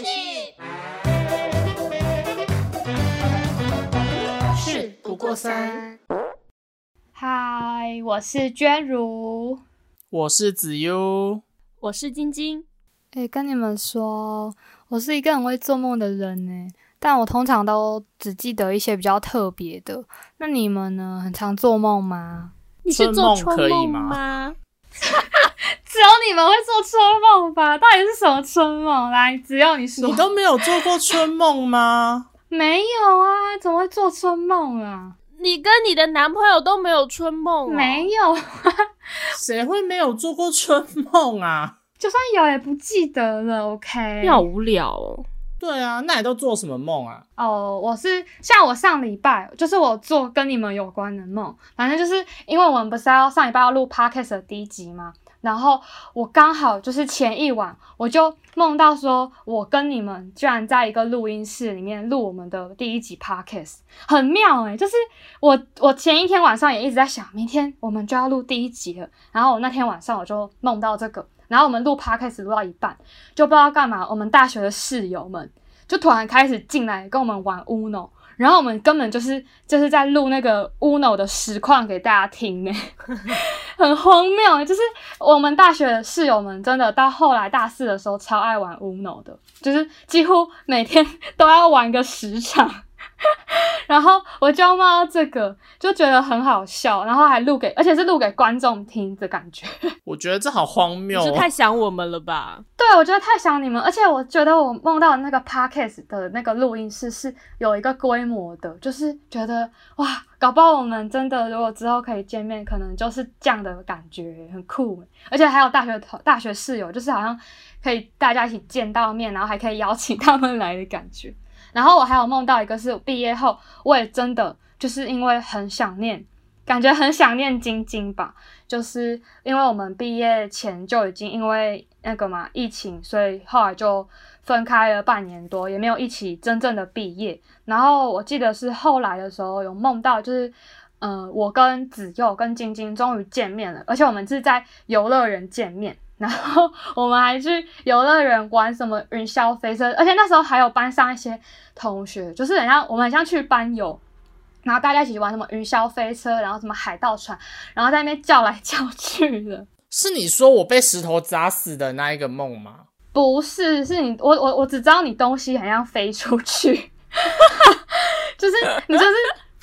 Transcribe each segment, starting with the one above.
戏，事不过三。嗨，我是娟如，我是子悠，我是晶晶。哎，跟你们说，我是一个很会做梦的人呢，但我通常都只记得一些比较特别的。那你们呢？很常做梦吗？你是做春梦可以吗春梦吗？只有你们会做春梦吧？到底是什么春梦？来，只要你说你。都没有做过春梦吗？没有啊？怎么会做春梦啊？你跟你的男朋友都没有春梦、哦？没有，谁会没有做过春梦啊？就算有也不记得了。OK，你好无聊哦。对啊，那你都做什么梦啊？哦，我是像我上礼拜，就是我做跟你们有关的梦，反正就是因为我们不是要上礼拜要录 podcast 的第一集嘛，然后我刚好就是前一晚我就梦到说，我跟你们居然在一个录音室里面录我们的第一集 podcast，很妙诶、就是我我前一天晚上也一直在想，明天我们就要录第一集了，然后我那天晚上我就梦到这个，然后我们录 podcast 录到一半，就不知道干嘛，我们大学的室友们。就突然开始进来跟我们玩 Uno，然后我们根本就是就是在录那个 Uno 的实况给大家听呢，很荒谬。就是我们大学室友们真的到后来大四的时候超爱玩 Uno 的，就是几乎每天 都要玩个十场。然后我就梦到这个，就觉得很好笑，然后还录给，而且是录给观众听的感觉。我觉得这好荒谬、哦。是太想我们了吧？对，我觉得太想你们，而且我觉得我梦到的那个 podcast 的那个录音室是有一个规模的，就是觉得哇，搞不好我们真的如果之后可以见面，可能就是这样的感觉，很酷。而且还有大学同大学室友，就是好像可以大家一起见到面，然后还可以邀请他们来的感觉。然后我还有梦到一个是毕业后，我也真的就是因为很想念，感觉很想念晶晶吧，就是因为我们毕业前就已经因为那个嘛疫情，所以后来就分开了半年多，也没有一起真正的毕业。然后我记得是后来的时候有梦到，就是嗯、呃我跟子佑跟晶晶终于见面了，而且我们是在游乐园见面。然后 我们还去游乐园玩什么云霄飞车，而且那时候还有班上一些同学，就是很像我们很像去班游，然后大家一起玩什么云霄飞车，然后什么海盗船，然后在那边叫来叫去的。是你说我被石头砸死的那一个梦吗？不是，是你，我我我只知道你东西好像飞出去，就是你就是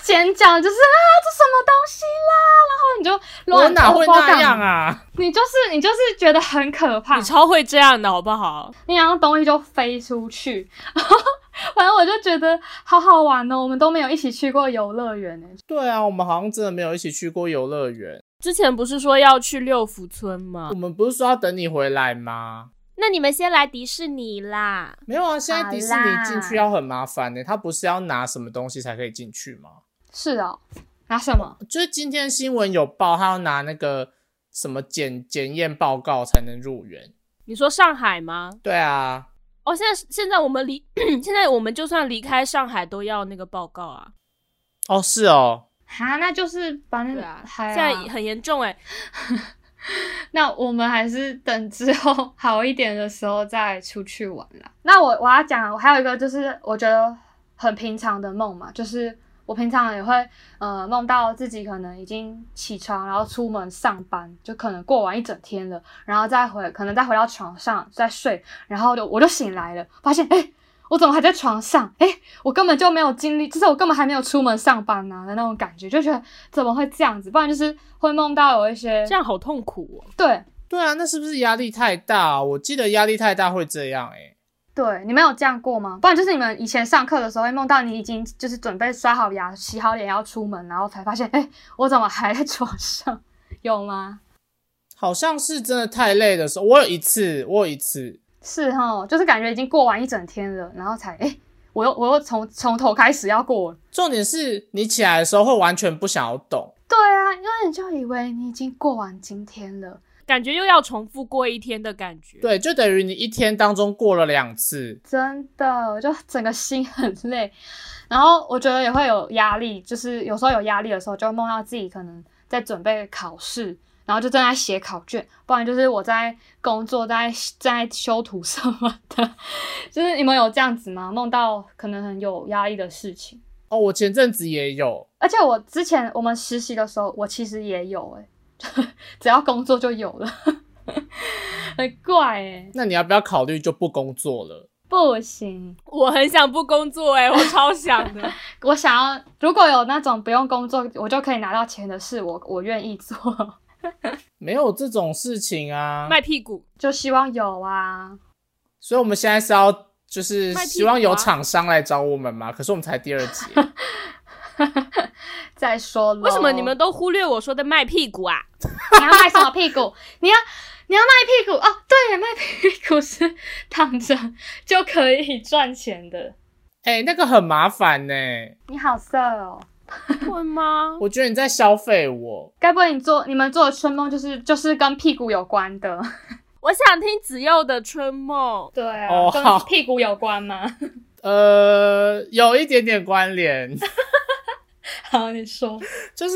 尖叫，就是啊，这什么东西啦，然后你就我乱哪会那？样啊？你就是你就是觉得很可怕你，超会这样的好不好？你然后东西就飞出去，然 后反正我就觉得好好玩哦，我们都没有一起去过游乐园呢。对啊，我们好像真的没有一起去过游乐园。之前不是说要去六福村吗我？们不是说要等你回来吗？那你们先来迪士尼啦。没有啊，现在迪士尼进去要很麻烦呢、他不是要拿什么东西才可以进去吗？是哦，拿什么？就是今天新闻有报，他要拿那个什么检检验报告才能入园。你说上海吗？对啊，哦，现在现在我们离 现在我们就算离开上海都要那个报告啊。哦是哦，哈，那就是把那个现在很严重哎、那我们还是等之后好一点的时候再出去玩啦。那我我要讲，我还有一个就是我觉得很平常的梦嘛，就是我平常也会呃梦到自己可能已经起床，然后出门上班，就可能过完一整天了，然后再回可能再回到床上再睡，然后就我就醒来了，发现哎。诶我怎么还在床上？哎，我根本就没有经历，就是我根本还没有出门上班啊、的那种感觉，就觉得怎么会这样子？不然就是会梦到有一些这样好痛苦哦。对对啊，那是不是压力太大？我记得压力太大会这样诶、对，你们有这样过吗？不然就是你们以前上课的时候会梦到你已经就是准备刷好牙、洗好脸要出门，然后才发现，哎，我怎么还在床上？有吗？好像是真的太累的时候，我有一次，我有一次，是哈，就是感觉已经过完一整天了，然后才，哎，我又我又从从头开始要过。重点是你起来的时候会完全不想要动。对啊，因为你就以为你已经过完今天了。感觉又要重复过一天的感觉。对，就等于你一天当中过了两次。真的，我就整个心很累，然后我觉得也会有压力，就是有时候有压力的时候，就会梦到自己可能在准备考试，然后就正在写考卷，不然就是我在工作，在在修图什么的。就是你们有这样子吗？梦到可能很有压力的事情？哦，我前阵子也有，而且我之前我们实习的时候，我其实也有诶、只要工作就有了，很怪诶、那你要不要考虑就不工作了？不行，我很想不工作哎、我超想的。我想要如果有那种不用工作我就可以拿到钱的事，我我愿意做，没有这种事情啊。卖屁股，就希望有啊。所以我们现在是要就是希望有厂商来找我们嘛？可是我们才第二节，再说了为什么你们都忽略我说的卖屁股啊？你要卖什么屁股？你要你要卖屁股哦？对，卖屁股是躺着就可以赚钱的。哎、那个很麻烦呢。你好色哦！会吗？我觉得你在消费我。该不会你做你们做的春梦就是就是跟屁股有关的？我想听子佑的春梦。对啊，跟屁股有关吗？呃，有一点点关联，好，你说。就是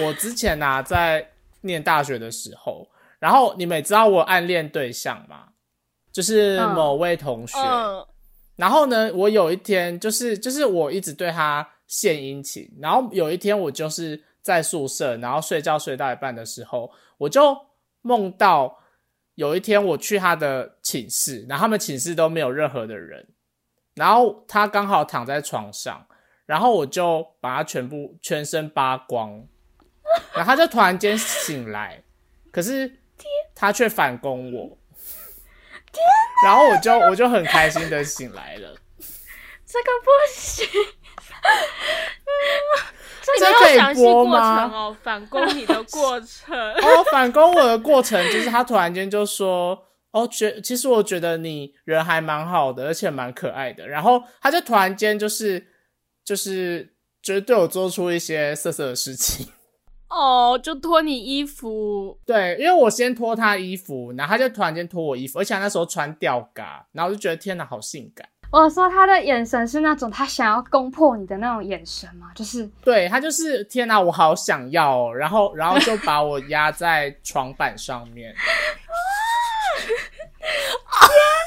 我我之前啊在念大学的时候，然后你们也知道我暗恋对象嘛，就是嗯某位同学，嗯，然后呢，我有一天就是就是我一直对他献殷勤，然后有一天我就是在宿舍，然后睡觉睡到一半的时候，我就梦到有一天我去他的寝室，然后他们寝室都没有任何的人，然后他刚好躺在床上，然后我就把他全部全身扒光，然后他就突然间醒来，可是他却反攻我。然后我就我就很开心的醒来了，这个不行，这可以们有详细过播吗程哦，反攻你的过程。哦，反攻我的过程就是他突然间就说：“哦，觉其实我觉得你人还蛮好的，而且蛮可爱的。”然后他就突然间就是就是就是对我做出一些色色的事情。哦，就脱你衣服，对，因为我先脱他衣服，然后他就突然间脱我衣服，而且他那时候穿吊嘎，然后我就觉得天哪，好性感。我说他的眼神是那种他想要攻破你的那种眼神吗，就是对他就是天哪，我好想要、哦，然后然后就把我压在床板上面。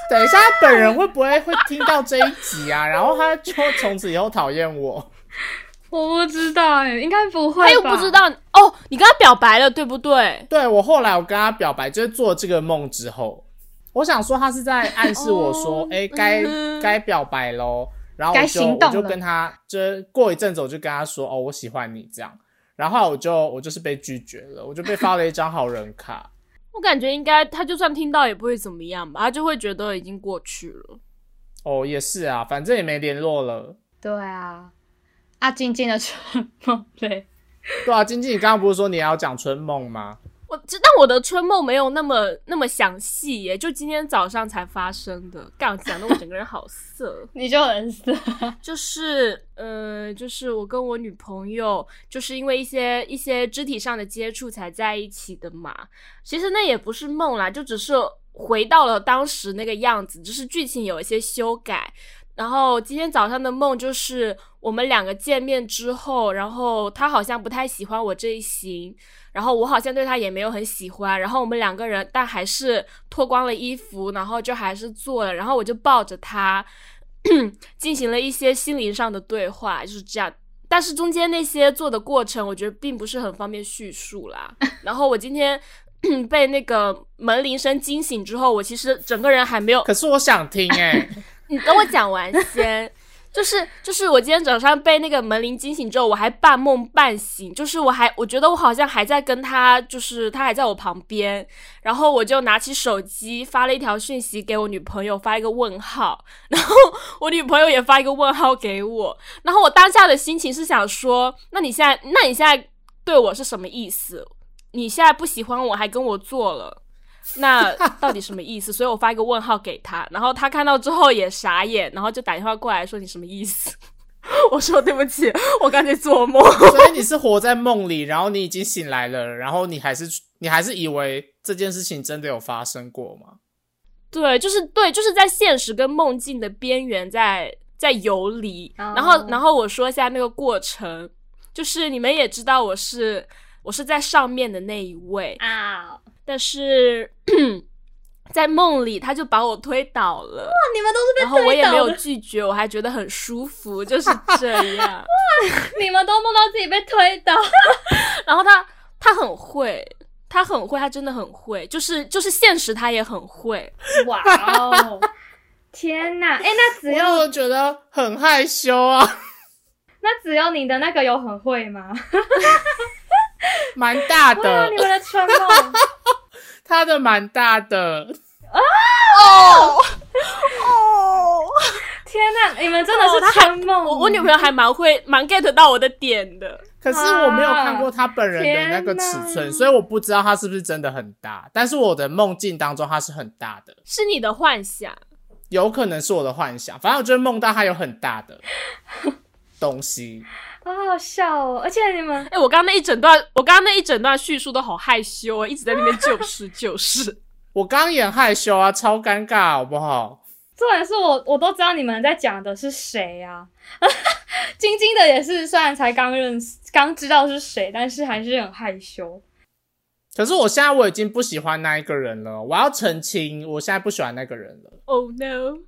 等一下，他本人会不会会听到这一集啊？然后他就从此以后讨厌我。我不知道哎，应该不会吧，他又不知道哦，你跟他表白了，对不对？对我后来我跟他表白，就是做这个梦之后，我想说他是在暗示我说哦，哎、该嗯该表白喽。然后我该就我就跟他，就是过一阵子我就跟他说，哦，我喜欢你这样。然后我就我就是被拒绝了，我就被发了一张好人卡。我感觉应该他就算听到也不会怎么样吧，他就会觉得已经过去了。哦，也是啊，反正也没联络了。对啊，啊，静静的春梦对，对啊，静静，你刚刚不是说你要讲春梦吗？我知道我的春梦没有那么那么详细耶，就今天早上才发生的。刚讲的我整个人好色，你就很色，就是呃，就是我跟我女朋友就是因为一些一些肢体上的接触才在一起的嘛。其实那也不是梦啦，就只是回到了当时那个样子，只是剧情有一些修改。然后今天早上的梦就是我们两个见面之后，然后他好像不太喜欢我这一型，然后我好像对他也没有很喜欢，然后我们两个人但还是脱光了衣服，然后就还是做了，然后我就抱着他 进行了一些心灵上的对话，就是这样。但是中间那些做的过程，我觉得并不是很方便叙述啦。然后我今天 被那个门铃声惊醒之后，我其实整个人还没有可是我想听哎、你等我讲完先。就是就是我今天早上被那个门铃惊醒之后，我还半梦半醒，就是我还我觉得我好像还在跟他，就是他还在我旁边，然后我就拿起手机发了一条讯息给我女朋友，发一个问号，然后我女朋友也发一个问号给我，然后我当下的心情是想说，那你现在那你现在对我是什么意思？你现在不喜欢我还跟我做了。那到底什么意思？所以我发一个问号给他，然后他看到之后也傻眼，然后就打电话过来说你什么意思？我说对不起，我刚才做梦。所以你是活在梦里，然后你已经醒来了，然后你还是你还是以为这件事情真的有发生过吗？对，就是对，就是在现实跟梦境的边缘在在游离。哦然后，然后我说一下那个过程，就是你们也知道我是我是在上面的那一位，啊！但是在梦里他就把我推倒了，哇你们都是被然后我也没有拒绝，我还觉得很舒服，就是这样。哇你们都梦到自己被推倒，然后他他很会，他很会，他真的很会，就是就是现实他也很会。哇哦！天哪，哎、那只有我觉得很害羞啊，那只有你的那个有很会吗？蛮大的你，们的春梦，他的蛮大的啊。哦哦，天哪，你们真的是春梦、我我女朋友还蛮会蛮 get 到我的点的。可是我没有看过他本人的那个尺寸，所以我不知道他是不是真的很大。但是我的梦境当中他是很大的，是你的幻想，有可能是我的幻想。反正我就是梦到他有很大的东西。好好笑哦！而且你们哎、我刚刚那一整段，我刚刚那一整段叙述都好害羞啊，一直在那边就是就是。我刚刚也很害羞啊，超尴尬，好不好？重点是我我都知道你们在讲的是谁啊。晶晶的也是，虽然才刚认识，刚知道是谁，但是还是很害羞。可是我现在我已经不喜欢那一个人了，我要澄清，我现在不喜欢那个人了。Oh no！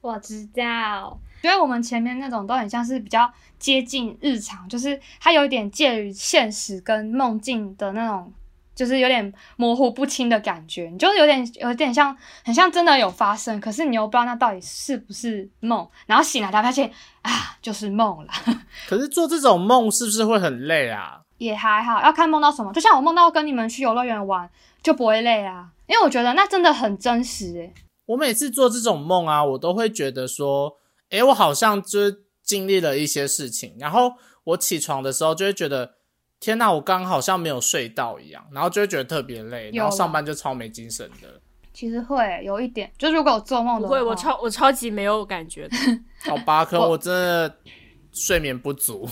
我知道，觉得我们前面那种都很像是比较接近日常，就是它有一点介于现实跟梦境的那种，就是有点模糊不清的感觉，你就有点有点像，很像真的有发生，可是你又不知道那到底是不是梦，然后醒来才发现啊，就是梦了。可是做这种梦是不是会很累啊？也还好，要看梦到什么。就像我梦到跟你们去游乐园玩，就不会累啊，因为我觉得那真的很真实诶。我每次做这种梦啊，我都会觉得说，诶，我好像就是经历了一些事情，然后我起床的时候就会觉得，天呐，我刚刚好像没有睡到一样，然后就会觉得特别累，然后上班就超没精神的。其实会有一点，就如果我做梦的话，不会，我超我超级没有感觉的。好吧，可我真的睡眠不足。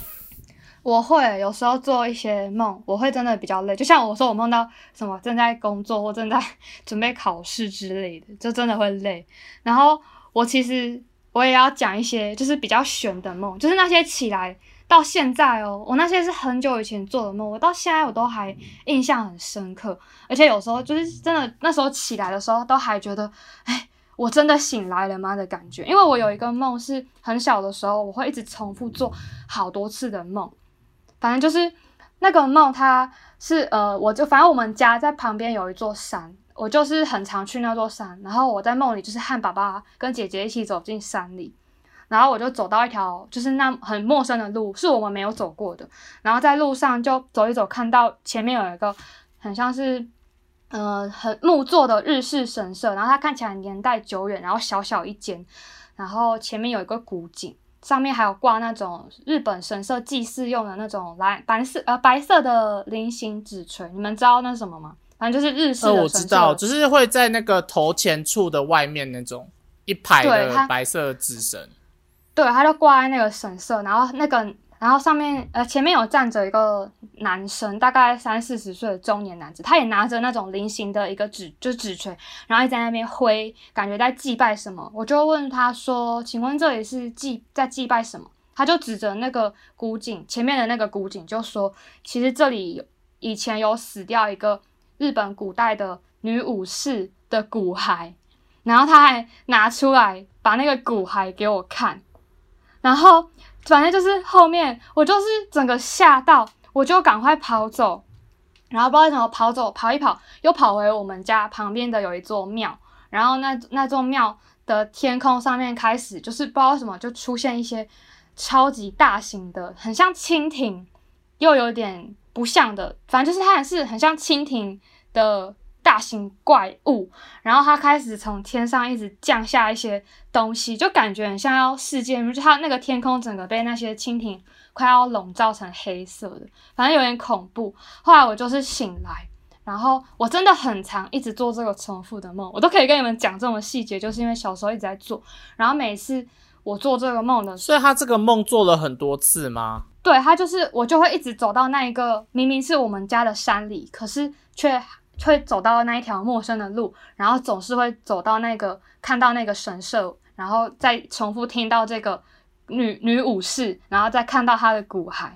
我会有时候做一些梦，我会真的比较累。就像我说，我梦到什么正在工作或正在 准备考试之类的，就真的会累。然后我其实我也要讲一些就是比较悬的梦，就是那些起来到现在哦，我那些是很久以前做的梦，我到现在我都还印象很深刻。而且有时候就是真的那时候起来的时候，都还觉得，哎，我真的醒来了吗的感觉。因为我有一个梦是很小的时候，我会一直重复做好多次的梦。反正就是那个梦，它是呃，我就反正我们家在旁边有一座山，我就是很常去那座山，然后我在梦里就是和爸爸跟姐姐一起走进山里，然后我就走到一条就是那很陌生的路，是我们没有走过的，然后在路上就走一走，看到前面有一个很像是。呃，很木做的日式神社，然后它看起来年代久远，然后小小一间，然后前面有一个古井，上面还有挂那种日本神社祭祀用的那种蓝白色呃白色的菱形纸锤，你们知道那是什么吗？反正就是日式。我知道，就是会在那个头前处的外面那种一排的白色纸绳。对，它就挂在那个神社，然后那个，然后上面呃前面有站着一个男生，大概三四十岁的中年男子，他也拿着那种菱形的一个纸，就纸锤，然后一直在那边挥，感觉在祭拜什么。我就问他说：“请问这里是祭在祭拜什么？”他就指着那个古井前面的那个古井，就说：“其实这里有以前有死掉一个日本古代的女武士的骨骸。”然后他还拿出来把那个骨骸给我看，然后反正就是后面我就是整个吓到，我就赶快跑走，然后不知道为什么跑走跑一跑，又跑回我们家旁边的有一座庙，然后那那座庙的天空上面开始就是不知道什么就出现一些超级大型的，很像蜻蜓，又有点不像的，反正就是它还是很像蜻蜓的大型怪物，然后它开始从天上一直降下一些东西，就感觉很像要世界末日，它那个天空整个被那些蜻蜓快要笼罩成黑色的，反正有点恐怖。后来我就是醒来，然后我真的很常一直做这个重复的梦，我都可以跟你们讲这么细节，就是因为小时候一直在做，然后每次我做这个梦的。所以他这个梦做了很多次吗？对，他就是我就会一直走到那一个明明是我们家的山里，可是却会走到那一条陌生的路，然后总是会走到那个看到那个神社，然后再重复听到这个女女武士，然后再看到她的骨骸，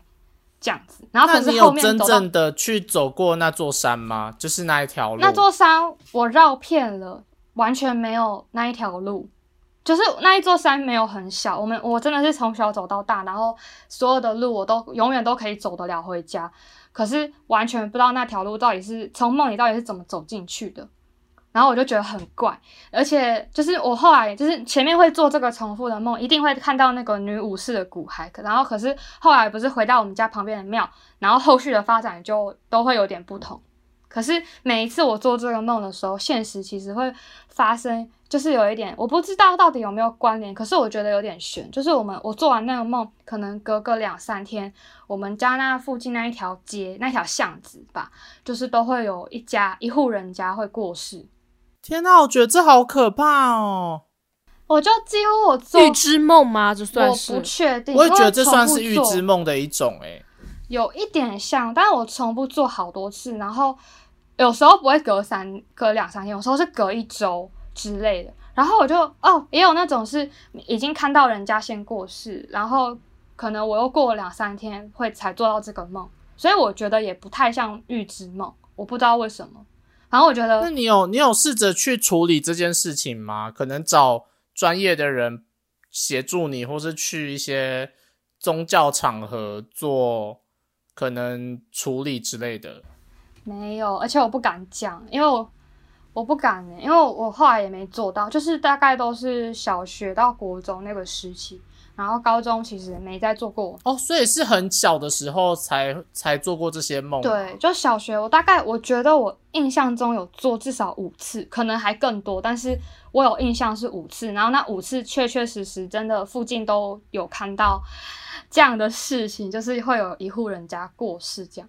这样子。然后可是那你有后面真正的去走过那座山吗？就是那一条路？那座山我绕遍了，完全没有那一条路，就是那一座山没有很小。我们我真的是从小走到大，然后所有的路我都永远都可以走得了回家，可是完全不知道那条路到底是从梦里到底是怎么走进去的。然后我就觉得很怪，而且就是我后来就是前面会做这个重复的梦，一定会看到那个女武士的骨骸，然后可是后来不是回到我们家旁边的庙，然后后续的发展就都会有点不同。可是每一次我做这个梦的时候，现实其实会发生，就是有一点我不知道到底有没有关联，可是我觉得有点悬。就是我们我做完那个梦，可能隔个两三天，我们家那附近那一条街那条巷子吧，就是都会有一家一户人家会过世。天哪，我觉得这好可怕哦！我就几乎我做预知梦吗？这算是我不确定，我也觉得这算是预知梦的一种诶。有一点像，但是我重复做好多次，然后有时候不会隔三隔两三天，有时候是隔一周之类的。然后我就哦，也有那种是已经看到人家先过世，然后可能我又过了两三天会才做到这个梦，所以我觉得也不太像预知梦，我不知道为什么。然后我觉得那你有你有试着去处理这件事情吗？可能找专业的人协助你，或是去一些宗教场合做可能处理之类的。没有，而且我不敢讲，因为我我不敢呢，因为我后来也没做到，就是大概都是小学到国中那个时期，然后高中其实没再做过。哦，所以是很小的时候才才做过这些梦。对，，就小学，我大概我觉得我印象中有做至少五次，可能还更多，但是我有印象是五次，然后那五次确确实实真的附近都有看到这样的事情，就是会有一户人家过世这样，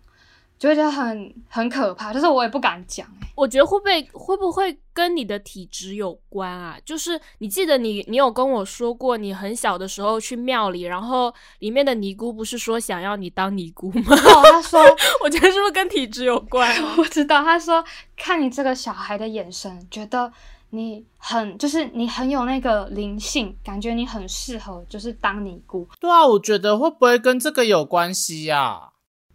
就会觉得很很可怕，就是我也不敢讲哎、我觉得会不会会不会跟你的体质有关啊？就是你记得你你有跟我说过，你很小的时候去庙里，然后里面的尼姑不是说想要你当尼姑吗？哦，他说 我觉得是不是跟体质有关啊？我知道，他说看你这个小孩的眼神，觉得你很就是你很有那个灵性，感觉你很适合就是当尼姑。对啊，我觉得会不会跟这个有关系呀、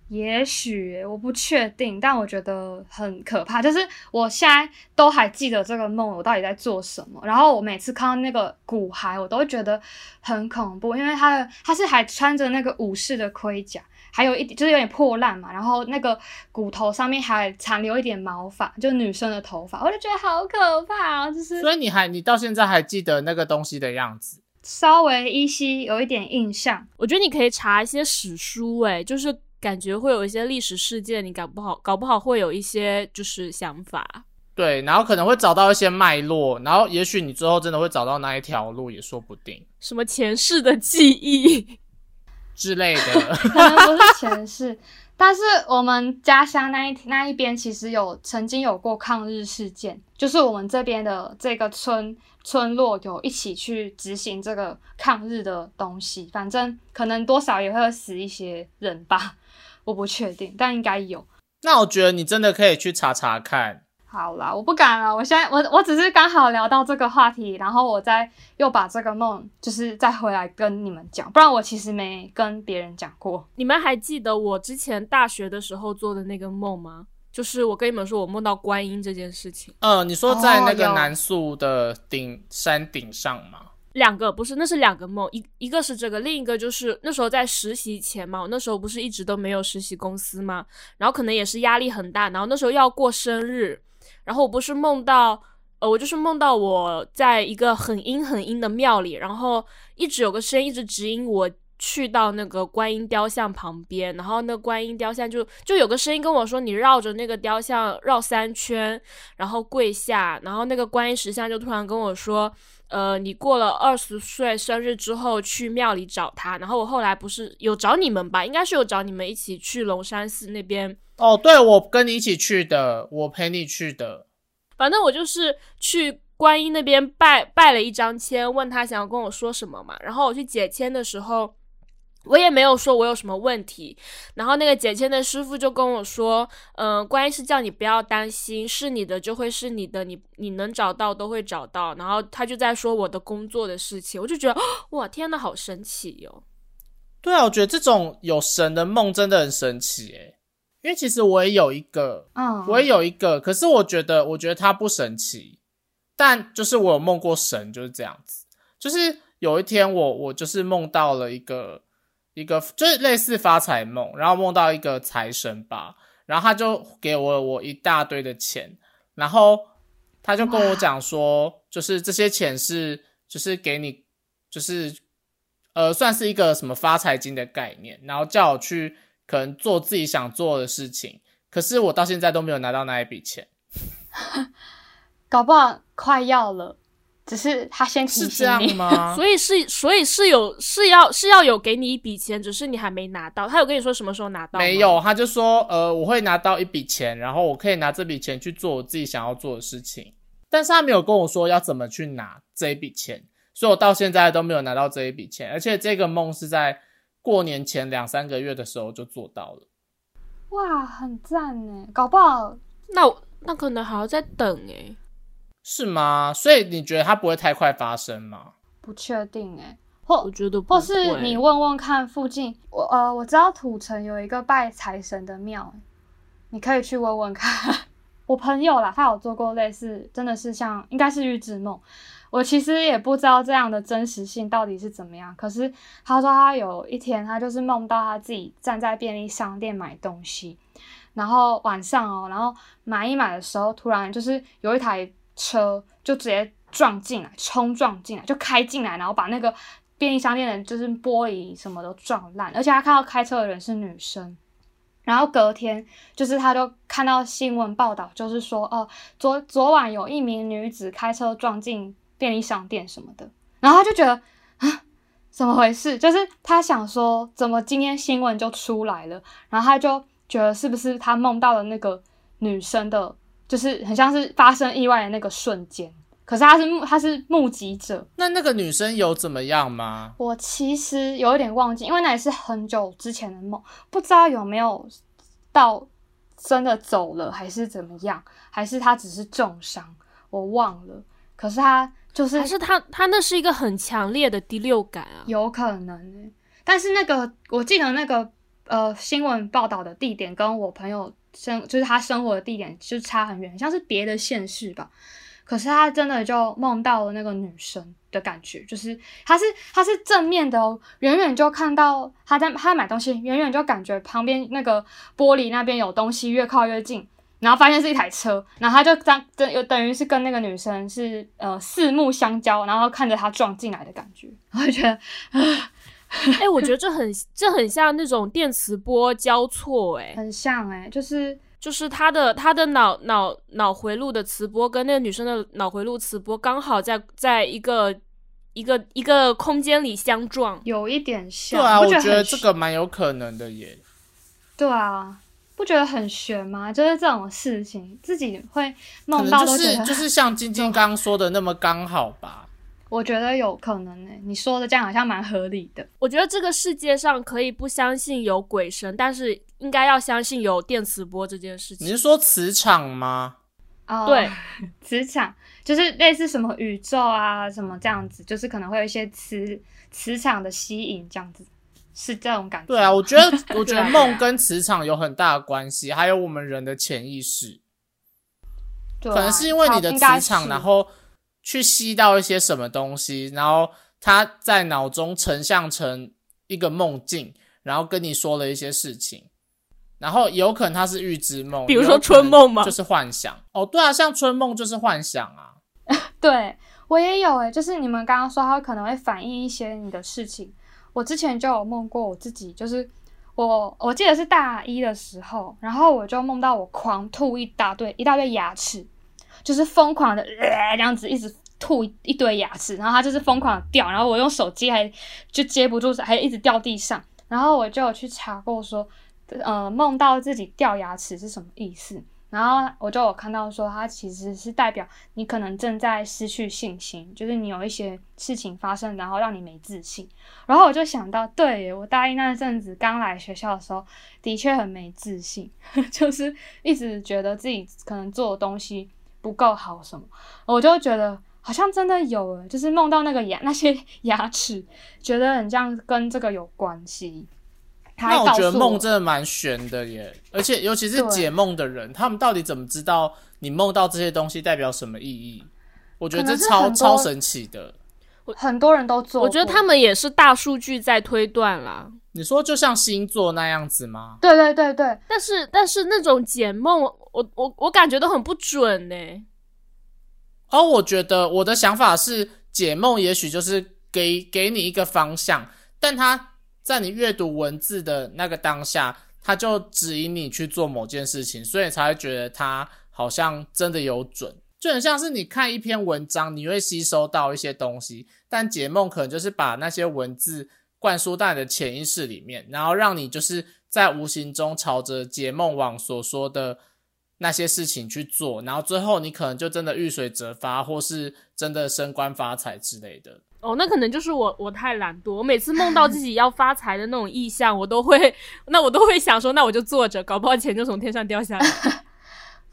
也许我不确定，但我觉得很可怕。就是我现在都还记得这个梦，我到底在做什么。然后我每次看到那个骨骸，我都会觉得很恐怖，因为他的他是还穿着那个武士的盔甲，还有一点就是有点破烂嘛，然后那个骨头上面还残留一点毛发，就女生的头发，我就觉得好可怕啊！就是所以你还你到现在还记得那个东西的样子？稍微依稀有一点印象。我觉得你可以查一些史书、欸，就是感觉会有一些历史事件，你搞不好搞不好会有一些就是想法。对，然后可能会找到一些脉络，然后也许你最后真的会找到那一条路，也说不定什么前世的记忆，之类的。可能不是前世，但是我们家乡那一那一边其实有曾经有过抗日事件，就是我们这边的这个村村落有一起去执行这个抗日的东西，反正可能多少也会死一些人吧，我不确定，但应该有。那我觉得你真的可以去查查看。好啦，我不敢了。我现在我我只是刚好聊到这个话题，然后我再又把这个梦就是再回来跟你们讲，不然我其实没跟别人讲过。你们还记得我之前大学的时候做的那个梦吗？就是我跟你们说我梦到观音这件事情，嗯，你说在那个南宿的顶山顶上吗？两个不是，那是两个梦，一一个是这个，另一个就是那时候在实习前嘛，我那时候不是一直都没有实习公司嘛，然后可能也是压力很大，然后那时候要过生日，然后我不是梦到，呃，我就是梦到我在一个很阴很阴的庙里，然后一直有个声音一直指引我去到那个观音雕像旁边，然后那观音雕像就就有个声音跟我说，你绕着那个雕像绕三圈，然后跪下，然后那个观音石像就突然跟我说。呃，你过了二十岁生日之后去庙里找他，然后我后来不是有找你们吧？应该是有找你们一起去龙山寺那边。哦，对，我跟你一起去的，我陪你去的。反正我就是去观音那边拜拜了一张签，问他想要跟我说什么嘛。然后我去解签的时候，我也没有说我有什么问题。然后那个解签的师傅就跟我说，嗯、观音是叫你不要担心，是你的就会是你的，你你能找到都会找到。然后他就在说我的工作的事情，我就觉得哇，天呐，好神奇哟、对啊，我觉得这种有神的梦真的很神奇诶，因为其实我也有一个，嗯，我也有一个，可是我觉得，我觉得它不神奇，但就是我有梦过神，就是这样子。就是有一天我我就是梦到了一个一个，就是类似发财梦，然后梦到一个财神吧，然后他就给我我一大堆的钱，然后他就跟我讲说，就是这些钱是就是给你，就是呃算是一个什么发财金的概念，然后叫我去可能做自己想做的事情，可是我到现在都没有拿到那一笔钱，搞不好快要了，只是他先提是这样醒你。吗？所以是所以是有是要是要有给你一笔钱，只是你还没拿到。他有跟你说什么时候拿到吗？没有，他就说，呃，我会拿到一笔钱，然后我可以拿这笔钱去做我自己想要做的事情，但是他没有跟我说要怎么去拿这一笔钱，所以我到现在都没有拿到这一笔钱，而且这个梦是在过年前两三个月的时候就做到了。哇，很赞呢！搞不好那我那可能还要再等哎、是吗？所以你觉得它不会太快发生吗？不确定哎，或我觉得不或是你问问看附近，我呃我知道土城有一个拜财神的庙，你可以去问问看。我朋友啦，他有做过类似，真的是像应该是预知梦。我其实也不知道这样的真实性到底是怎么样，可是他说他有一天他就是梦到他自己站在便利商店买东西，然后晚上哦，然后买一买的时候，突然就是有一台车就直接撞进来，冲撞进来，就开进来，然后把那个便利商店的就是玻璃什么都撞烂，而且他看到开车的人是女生。然后隔天，就是他就看到新闻报道，就是说，哦，昨昨晚有一名女子开车撞进便利商店什么的，然后他就觉得啊，怎么回事？就是他想说，怎么今天新闻就出来了？然后他就觉得是不是他梦到了那个女生的，就是很像是发生意外的那个瞬间。可是他是目他是目击者，那那个女生有怎么样吗？我其实有一点忘记，因为那也是很久之前的梦，不知道有没有到真的走了，还是怎么样，还是他只是重伤，我忘了。可是他就是还是他他那是一个很强烈的第六感啊。有可能欸但是那个我记得那个呃新闻报道的地点跟我朋友生就是他生活的地点就差很远，像是别的县市吧。可是他真的就梦到了那个女生的感觉，就是他是他是正面的哦，远远就看到他在他在买东西，远远就感觉旁边那个玻璃那边有东西，越靠越近，然后发现是一台车，然后他就当等有等于是跟那个女生是呃四目相交，然后看着他撞进来的感觉，我就觉得 哎、我觉得这很这很像那种电磁波交错、哎，很像哎、就是就是他的他的脑脑脑回路的磁波跟那个女生的脑回路磁波刚好在在一个一个一个空间里相撞。有一点像。对啊，我觉得这个蛮有可能的耶。对啊，不觉得很悬吗？就是这种事情，自己会可梦到都觉得，是就是像晶晶刚 刚说的那么刚好吧。我觉得有可能呢、你说的这样好像蛮合理的。我觉得这个世界上可以不相信有鬼神，但是应该要相信有电磁波这件事情。你是说磁场吗？哦，对，磁场就是类似什么宇宙啊，什么这样子，就是可能会有一些磁磁场的吸引，这样子是这种感觉。对啊，我觉得我觉得 梦跟磁场有很大的关系，还有我们人的潜意识，对啊可能是因为你的磁场，然后去吸到一些什么东西，然后他在脑中成像成一个梦境，然后跟你说了一些事情。然后有可能它是预知梦，比如说春梦吗就是幻想。哦，对啊，像春梦就是幻想啊。对我也有诶、就是你们刚刚说它可能会反映一些你的事情。我之前就有梦过我自己，就是我我记得是大一的时候，然后我就梦到我狂吐一大堆一大堆牙齿，就是疯狂的、呃、这样子一直吐一堆牙齿，然后它就是疯狂的掉，然后我用手机还就接不住，还一直掉地上，然后我就有去查过说，呃，梦到自己掉牙齿是什么意思。然后我就有看到说，它其实是代表你可能正在失去信心，就是你有一些事情发生，然后让你没自信。然后我就想到，对我大一那阵子刚来学校的时候，的确很没自信，就是一直觉得自己可能做的东西不够好什么，我就觉得好像真的有诶，就是梦到那个牙那些牙齿，觉得很像跟这个有关系。那我觉得梦真的蛮悬的耶，而且尤其是解梦的人，他们到底怎么知道你梦到这些东西代表什么意义？我觉得这超超神奇的。很多人都做，我觉得他们也是大数据在推断啦。你说就像星座那样子吗？对对对对，但是但是那种解梦，我我我感觉都很不准呢。而我觉得我的想法是，解梦也许就是给给你一个方向，但他在你阅读文字的那个当下，他就指引你去做某件事情，所以才会觉得他好像真的有准。就很像是你看一篇文章，你会吸收到一些东西，但解梦可能就是把那些文字灌输到你的潜意识里面，然后让你就是在无形中朝着解梦网所说的那些事情去做，然后最后你可能就真的遇水则发，或是真的升官发财之类的。哦，那可能就是我我太懒惰，我每次梦到自己要发财的那种意象，我都会，那我都会想说，那我就坐着，搞不好钱就从天上掉下来。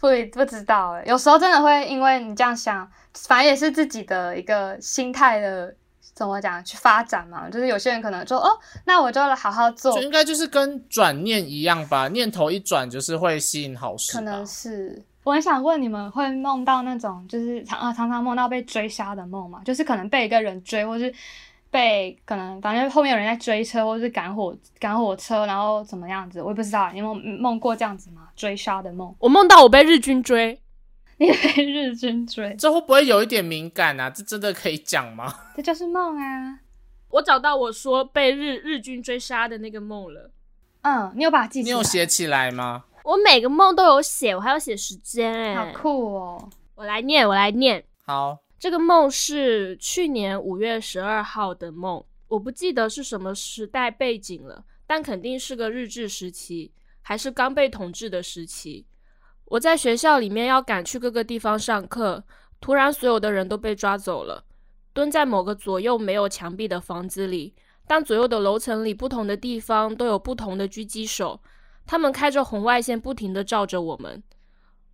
不不知道哎，有时候真的会因为你这样想，反正也是自己的一个心态的怎么讲去发展嘛。就是有些人可能说哦，那我就好好做，就应该就是跟转念一样吧，念头一转就是会吸引好事。可能是，我很想问你们会梦到那种就是常啊常常梦到被追杀的梦吗？就是可能被一个人追，或是。被可能反正后面有人在追车，或者是赶火赶火车，然后怎么样子，我也不知道。你有梦过这样子吗？追杀的梦？我梦到我被日军追，你被日军追，这会不会有一点敏感啊？这真的可以讲吗？这就是梦啊！我找到我说被日日军追杀的那个梦了。嗯，你有把它记？你有写起来吗？我每个梦都有写，我还要写时间哎，好酷哦！我来念，我来念。好。这个梦是去年五月十二号的梦，我不记得是什么时代背景了，但肯定是个日治时期，还是刚被统治的时期。我在学校里面要赶去各个地方上课，突然所有的人都被抓走了，蹲在某个左右没有墙壁的房子里，但左右的楼层里不同的地方都有不同的狙击手，他们开着红外线不停地照着我们。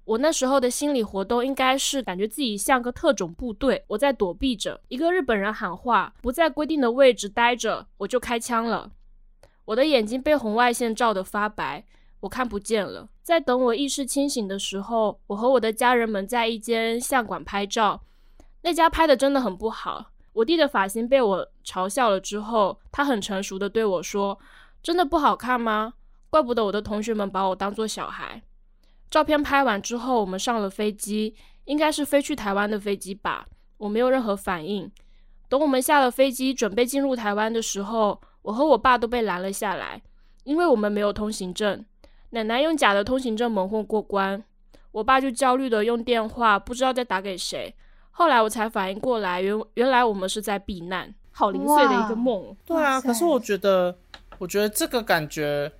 我那时候的心理活动应该是感觉自己像个特种部队，我在躲避着一个日本人喊话，不在规定的位置待着，我就开枪了。我的眼睛被红外线照得发白，我看不见了。在等我意识清醒的时候，我和我的家人们在一间相馆拍照，那家拍的真的很不好。我弟的发型被我嘲笑了之后，他很成熟的对我说：“真的不好看吗？怪不得我的同学们把我当做小孩。”照片拍完之后，我们上了飞机，应该是飞去台湾的飞机吧。我没有任何反应。等我们下了飞机，准备进入台湾的时候，我和我爸都被拦了下来，因为我们没有通行证。奶奶用假的通行证蒙混过关，我爸就焦虑的用电话，不知道在打给谁。后来我才反应过来，原原来我们是在避难。好零碎的一个梦。对啊，可是我觉得，我觉得这个感觉。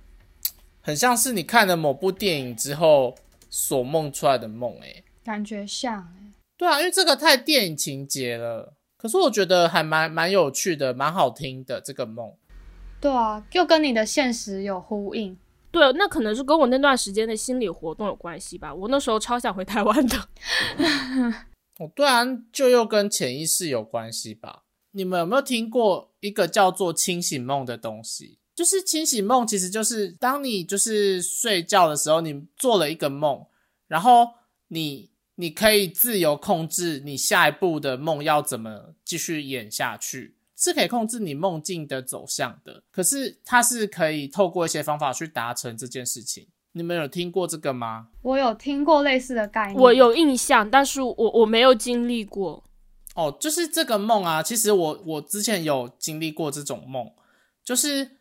很像是你看了某部电影之后所梦出来的梦，诶，感觉像，诶，对啊，因为这个太电影情节了。可是我觉得还蛮蛮有趣的，蛮好听的这个梦。对啊，又跟你的现实有呼应。对，那可能是跟我那段时间的心理活动有关系吧。我那时候超想回台湾的。哦，对啊，就又跟潜意识有关系吧？你们有没有听过一个叫做清醒梦的东西？就是清醒梦，其实就是当你就是睡觉的时候，你做了一个梦，然后你你可以自由控制你下一步的梦要怎么继续演下去，是可以控制你梦境的走向的。可是它是可以透过一些方法去达成这件事情。你们有听过这个吗？我有听过类似的概念，我有印象，但是我我没有经历过。哦，就是这个梦啊，其实我我之前有经历过这种梦，就是。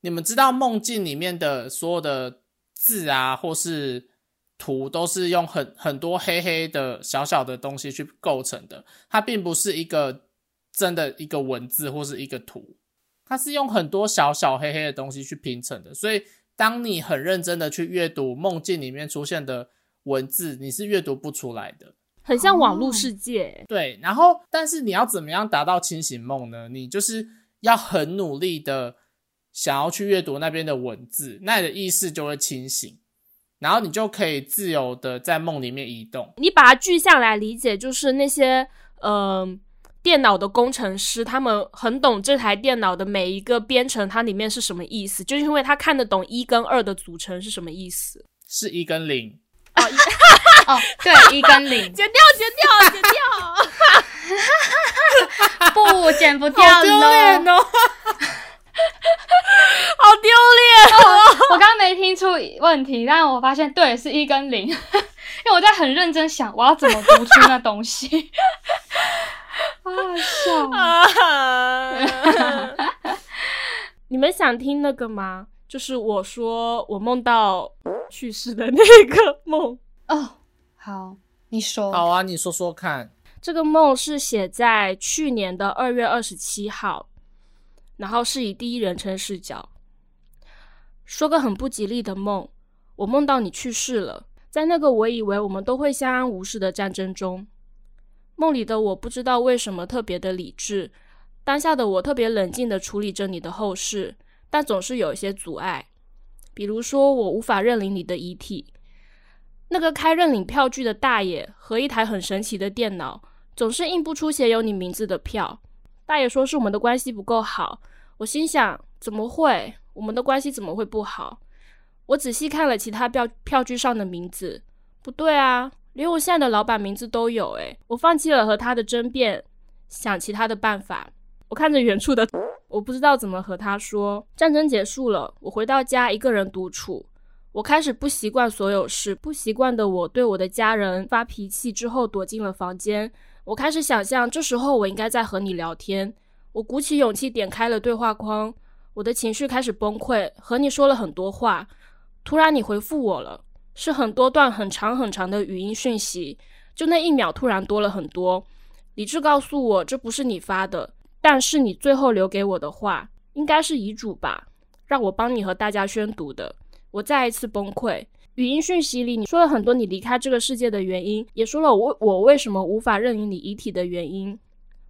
你们知道梦境里面的所有的字啊，或是图，都是用很很多黑黑的小小的东西去构成的。它并不是一个真的一个文字或是一个图，它是用很多小小黑黑的东西去拼成的。所以，当你很认真的去阅读梦境里面出现的文字，你是阅读不出来的，很像网络世界。对，然后，但是你要怎么样达到清醒梦呢？你就是要很努力的。想要去阅读那边的文字，那你的意识就会清醒，然后你就可以自由的在梦里面移动。你把它具象来理解，就是那些嗯。电脑的工程师，他们很懂这台电脑的每一个编程，它里面是什么意思，就是因为他看得懂一跟二的组成是什么意思，是一跟零。哦，哦，对，一跟零，剪掉，剪掉，剪掉，不剪不掉好丢脸哦，好丢脸哦！我刚刚没听出问题，但我发现对，是一跟零，因为我在很认真想我要怎么读出那东西。好笑啊！你们想听那个吗？就是我说我梦到去世的那个梦哦。好，你说。好啊，你说说看。这个梦是写在去年的二月二十七号，然后是以第一人称视角。说个很不吉利的梦，我梦到你去世了，在那个我以为我们都会相安无事的战争中。梦里的我不知道为什么特别的理智，当下的我特别冷静的处理着你的后事，但总是有一些阻碍，比如说我无法认领你的遗体。那个开认领票据的大爷和一台很神奇的电脑，总是印不出写有你名字的票。大爷说是我们的关系不够好，我心想怎么会？我们的关系怎么会不好？我仔细看了其他票票据上的名字，不对啊。连我现在的老板名字都有诶，我放弃了和他的争辩，想其他的办法。我看着远处的，我不知道怎么和他说。战争结束了，我回到家一个人独处。我开始不习惯所有事，不习惯的我对我的家人发脾气之后躲进了房间。我开始想象这时候我应该在和你聊天。我鼓起勇气点开了对话框，我的情绪开始崩溃，和你说了很多话。突然你回复我了。是很多段很长很长的语音讯息，就那一秒突然多了很多。理智告诉我这不是你发的，但是你最后留给我的话应该是遗嘱吧，让我帮你和大家宣读的。我再一次崩溃。语音讯息里你说了很多你离开这个世界的原因，也说了我我为什么无法认领你遗体的原因。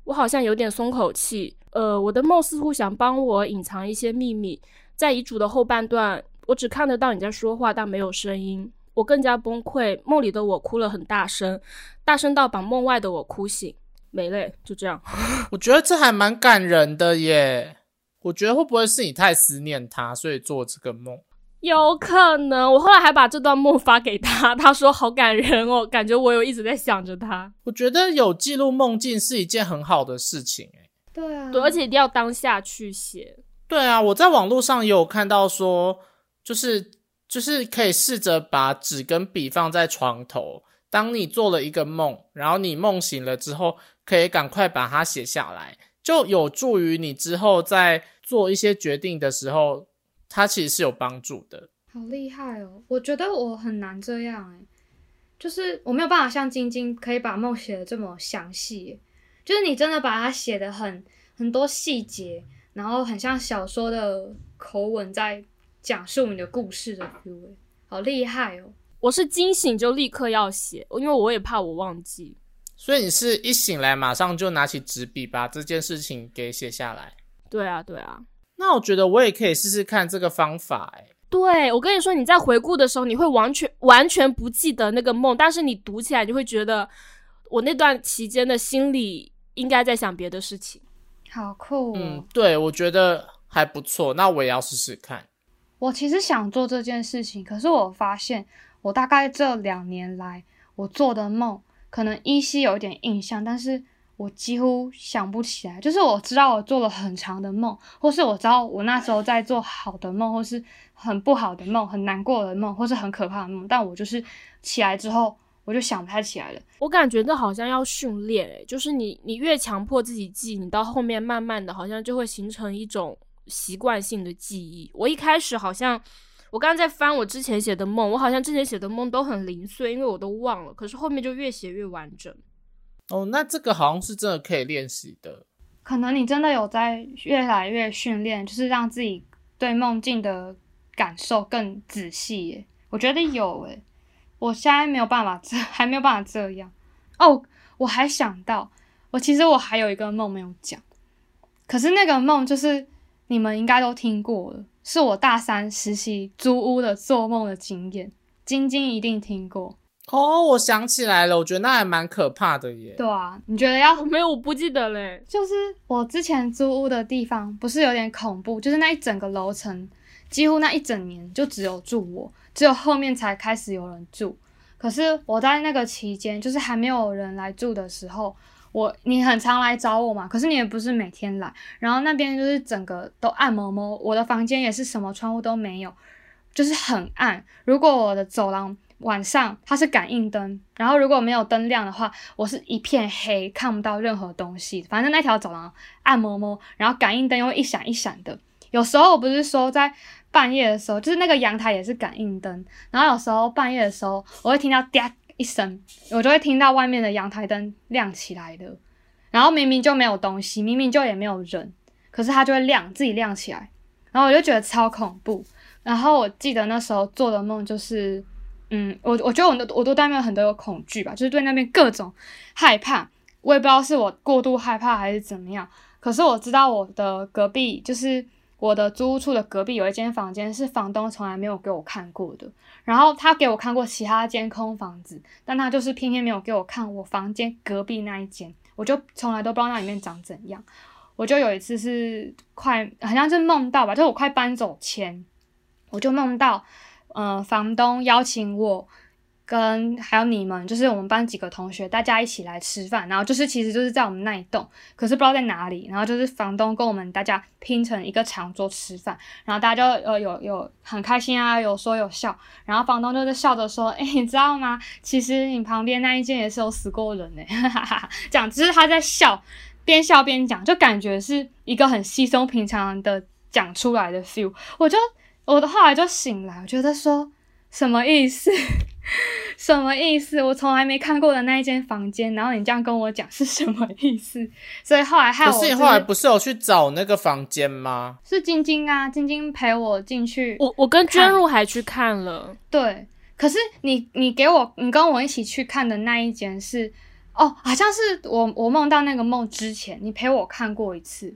我好像有点松口气。呃，我的梦似乎想帮我隐藏一些秘密。在遗嘱的后半段，我只看得到你在说话，但没有声音。我更加崩溃，梦里的我哭了很大声，大声到把梦外的我哭醒。没了，就这样。我觉得这还蛮感人的耶。我觉得会不会是你太思念他，所以做这个梦？有可能。我后来还把这段梦发给他，他说好感人哦，感觉我有一直在想着他。我觉得有记录梦境是一件很好的事情，诶。对啊，对，而且一定要当下去写。对啊，我在网络上也有看到说，就是。就是可以试着把纸跟笔放在床头，当你做了一个梦，然后你梦醒了之后，可以赶快把它写下来，就有助于你之后在做一些决定的时候，它其实是有帮助的。好厉害哦！我觉得我很难这样诶，就是我没有办法像晶晶可以把梦写的这么详细，就是你真的把它写的很很多细节，然后很像小说的口吻在。讲述你的故事的 feel，好厉害哦！我是惊醒就立刻要写，因为我也怕我忘记。所以你是一醒来马上就拿起纸笔把这件事情给写下来？对啊，对啊。那我觉得我也可以试试看这个方法。哎，对我跟你说，你在回顾的时候，你会完全完全不记得那个梦，但是你读起来你会觉得我那段期间的心里应该在想别的事情。好酷！嗯，对，我觉得还不错。那我也要试试看。我其实想做这件事情，可是我发现，我大概这两年来我做的梦，可能依稀有一点印象，但是我几乎想不起来。就是我知道我做了很长的梦，或是我知道我那时候在做好的梦，或是很不好的梦、很难过的梦，或是很可怕的梦，但我就是起来之后，我就想不太起来了。我感觉这好像要训练，诶，就是你你越强迫自己记，你到后面慢慢的好像就会形成一种。习惯性的记忆，我一开始好像，我刚刚在翻我之前写的梦，我好像之前写的梦都很零碎，因为我都忘了。可是后面就越写越完整。哦，那这个好像是真的可以练习的。可能你真的有在越来越训练，就是让自己对梦境的感受更仔细。耶。我觉得有诶，我现在没有办法这，还没有办法这样。哦，我还想到，我其实我还有一个梦没有讲，可是那个梦就是。你们应该都听过了，是我大三实习租屋的做梦的经验，晶晶一定听过。哦，我想起来了，我觉得那还蛮可怕的耶。对啊，你觉得要没有，我不记得嘞。就是我之前租屋的地方，不是有点恐怖？就是那一整个楼层，几乎那一整年就只有住我，只有后面才开始有人住。可是我在那个期间，就是还没有人来住的时候，我你很常来找我嘛，可是你也不是每天来。然后那边就是整个都暗蒙蒙，我的房间也是什么窗户都没有，就是很暗。如果我的走廊晚上它是感应灯，然后如果没有灯亮的话，我是一片黑，看不到任何东西。反正那条走廊暗蒙蒙，然后感应灯又一闪一闪的。有时候我不是说在。半夜的时候，就是那个阳台也是感应灯，然后有时候半夜的时候，我会听到嗲一声，我就会听到外面的阳台灯亮起来的，然后明明就没有东西，明明就也没有人，可是它就会亮，自己亮起来，然后我就觉得超恐怖。然后我记得那时候做的梦就是，嗯，我我觉得我都我都对那边很多有恐惧吧，就是对那边各种害怕，我也不知道是我过度害怕还是怎么样，可是我知道我的隔壁就是。我的租屋处的隔壁有一间房间是房东从来没有给我看过的，然后他给我看过其他间空房子，但他就是偏偏没有给我看我房间隔壁那一间，我就从来都不知道那里面长怎样。我就有一次是快好像是梦到吧，就我快搬走前，我就梦到，呃，房东邀请我。跟还有你们，就是我们班几个同学，大家一起来吃饭，然后就是其实就是在我们那一栋，可是不知道在哪里。然后就是房东跟我们大家拼成一个长桌吃饭，然后大家就呃有有很开心啊，有说有笑。然后房东就在笑着说：“哎，你知道吗？其实你旁边那一间也是有死过人呢。”哈哈哈，讲就是他在笑，边笑边讲，就感觉是一个很稀松平常的讲出来的 feel。我就我的后来就醒来，我觉得说什么意思？什么意思？我从来没看过的那一间房间，然后你这样跟我讲是什么意思？所以后来害我。可是你后来不是有去找那个房间吗？是晶晶啊，晶晶陪我进去。我我跟娟入还去看了。对，可是你你给我你跟我一起去看的那一间是哦，好像是我我梦到那个梦之前，你陪我看过一次。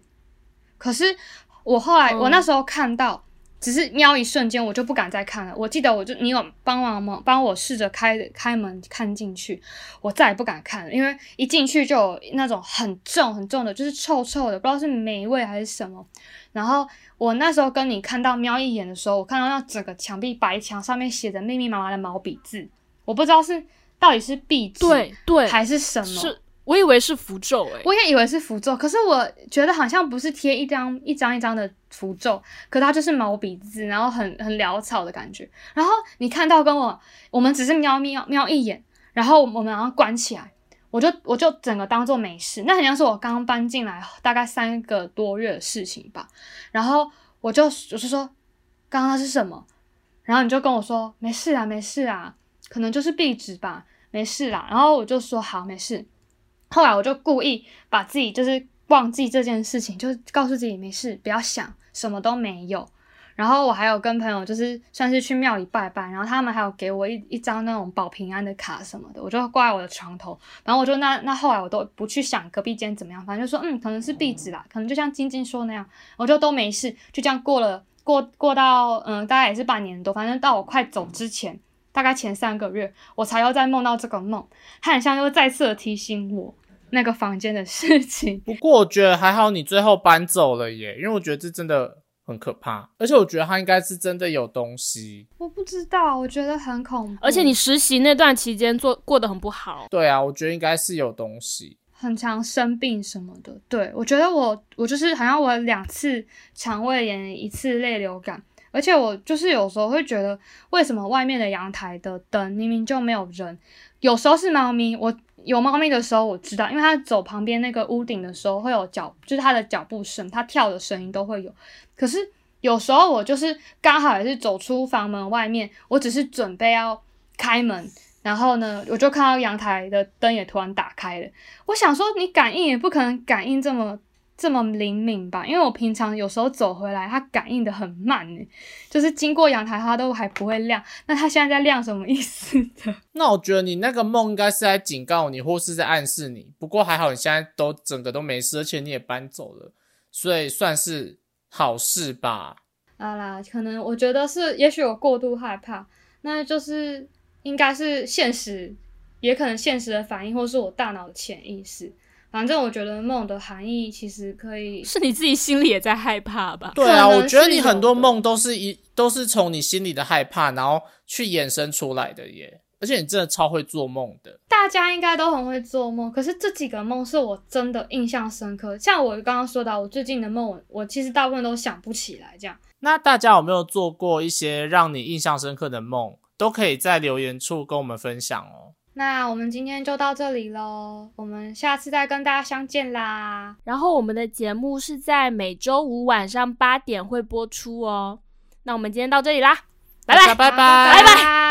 可是我后来我那时候看到。只是瞄一瞬间，我就不敢再看了。我记得，我就你有帮忙吗？帮我试着开开门看进去，我再也不敢看了，因为一进去就有那种很重很重的，就是臭臭的，不知道是霉味还是什么。然后我那时候跟你看到瞄一眼的时候，我看到那整个墙壁白墙上面写着密密麻麻的毛笔字，我不知道是到底是壁纸对对还是什么。我以为是符咒诶，我也以为是符咒，可是我觉得好像不是贴一张一张一张的符咒，可它就是毛笔字，然后很很潦草的感觉。然后你看到跟我，我们只是瞄瞄瞄一眼，然后我们然后关起来，我就 我就整个当做没事。那好像是我刚搬进来大概三个多月的事情吧。然后我就我就说，刚刚那是什么？然后你就跟我说没事啊，没事啊，可能就是壁纸吧，没事啦。然后我就说好，没事。后来我就故意把自己就是忘记这件事情，就告诉自己没事，不要想，什么都没有。然后我还有跟朋友就是算是去庙里拜拜，然后他们还有给我一一张那种保平安的卡什么的，我就挂在我的床头。然后我就那那后来我都不去想隔壁间怎么样，反正就说嗯，可能是壁纸啦，可能就像晶晶说那样，我就都没事，就这样过了过过到嗯大概也是半年多，反正到我快走之前，大概前三个月，我才又再梦到这个梦，它很像又再次的提醒我。那个房间的事情，不过我觉得还好，你最后搬走了耶，因为我觉得这真的很可怕，而且我觉得他应该是真的有东西。我不知道，我觉得很恐怖。而且你实习那段期间做过得很不好。对啊，我觉得应该是有东西，很常生病什么的。对，我觉得我我就是好像我两次肠胃炎，一次类流感，而且我就是有时候会觉得，为什么外面的阳台的灯明明就没有人，有时候是猫咪，我。有猫咪的时候，我知道，因为它走旁边那个屋顶的时候会有脚，就是它的脚步声，它跳的声音都会有。可是有时候我就是刚好也是走出房门外面，我只是准备要开门，然后呢，我就看到阳台的灯也突然打开了。我想说，你感应也不可能感应这么。这么灵敏吧？因为我平常有时候走回来，它感应的很慢呢，就是经过阳台它都还不会亮。那它现在在亮什么意思的？那我觉得你那个梦应该是在警告你，或是在暗示你。不过还好你现在都整个都没事，而且你也搬走了，所以算是好事吧。啊啦，可能我觉得是，也许我过度害怕，那就是应该是现实，也可能现实的反应，或是我大脑的潜意识。反正我觉得梦的含义其实可以，是你自己心里也在害怕吧？对啊，我觉得你很多梦都是一都是从你心里的害怕，然后去衍生出来的耶。而且你真的超会做梦的，大家应该都很会做梦，可是这几个梦是我真的印象深刻。像我刚刚说到，我最近的梦，我我其实大部分都想不起来。这样，那大家有没有做过一些让你印象深刻的梦？都可以在留言处跟我们分享哦。那我们今天就到这里喽，我们下次再跟大家相见啦。然后我们的节目是在每周五晚上八点会播出哦。那我们今天到这里啦，拜拜拜好拜拜拜。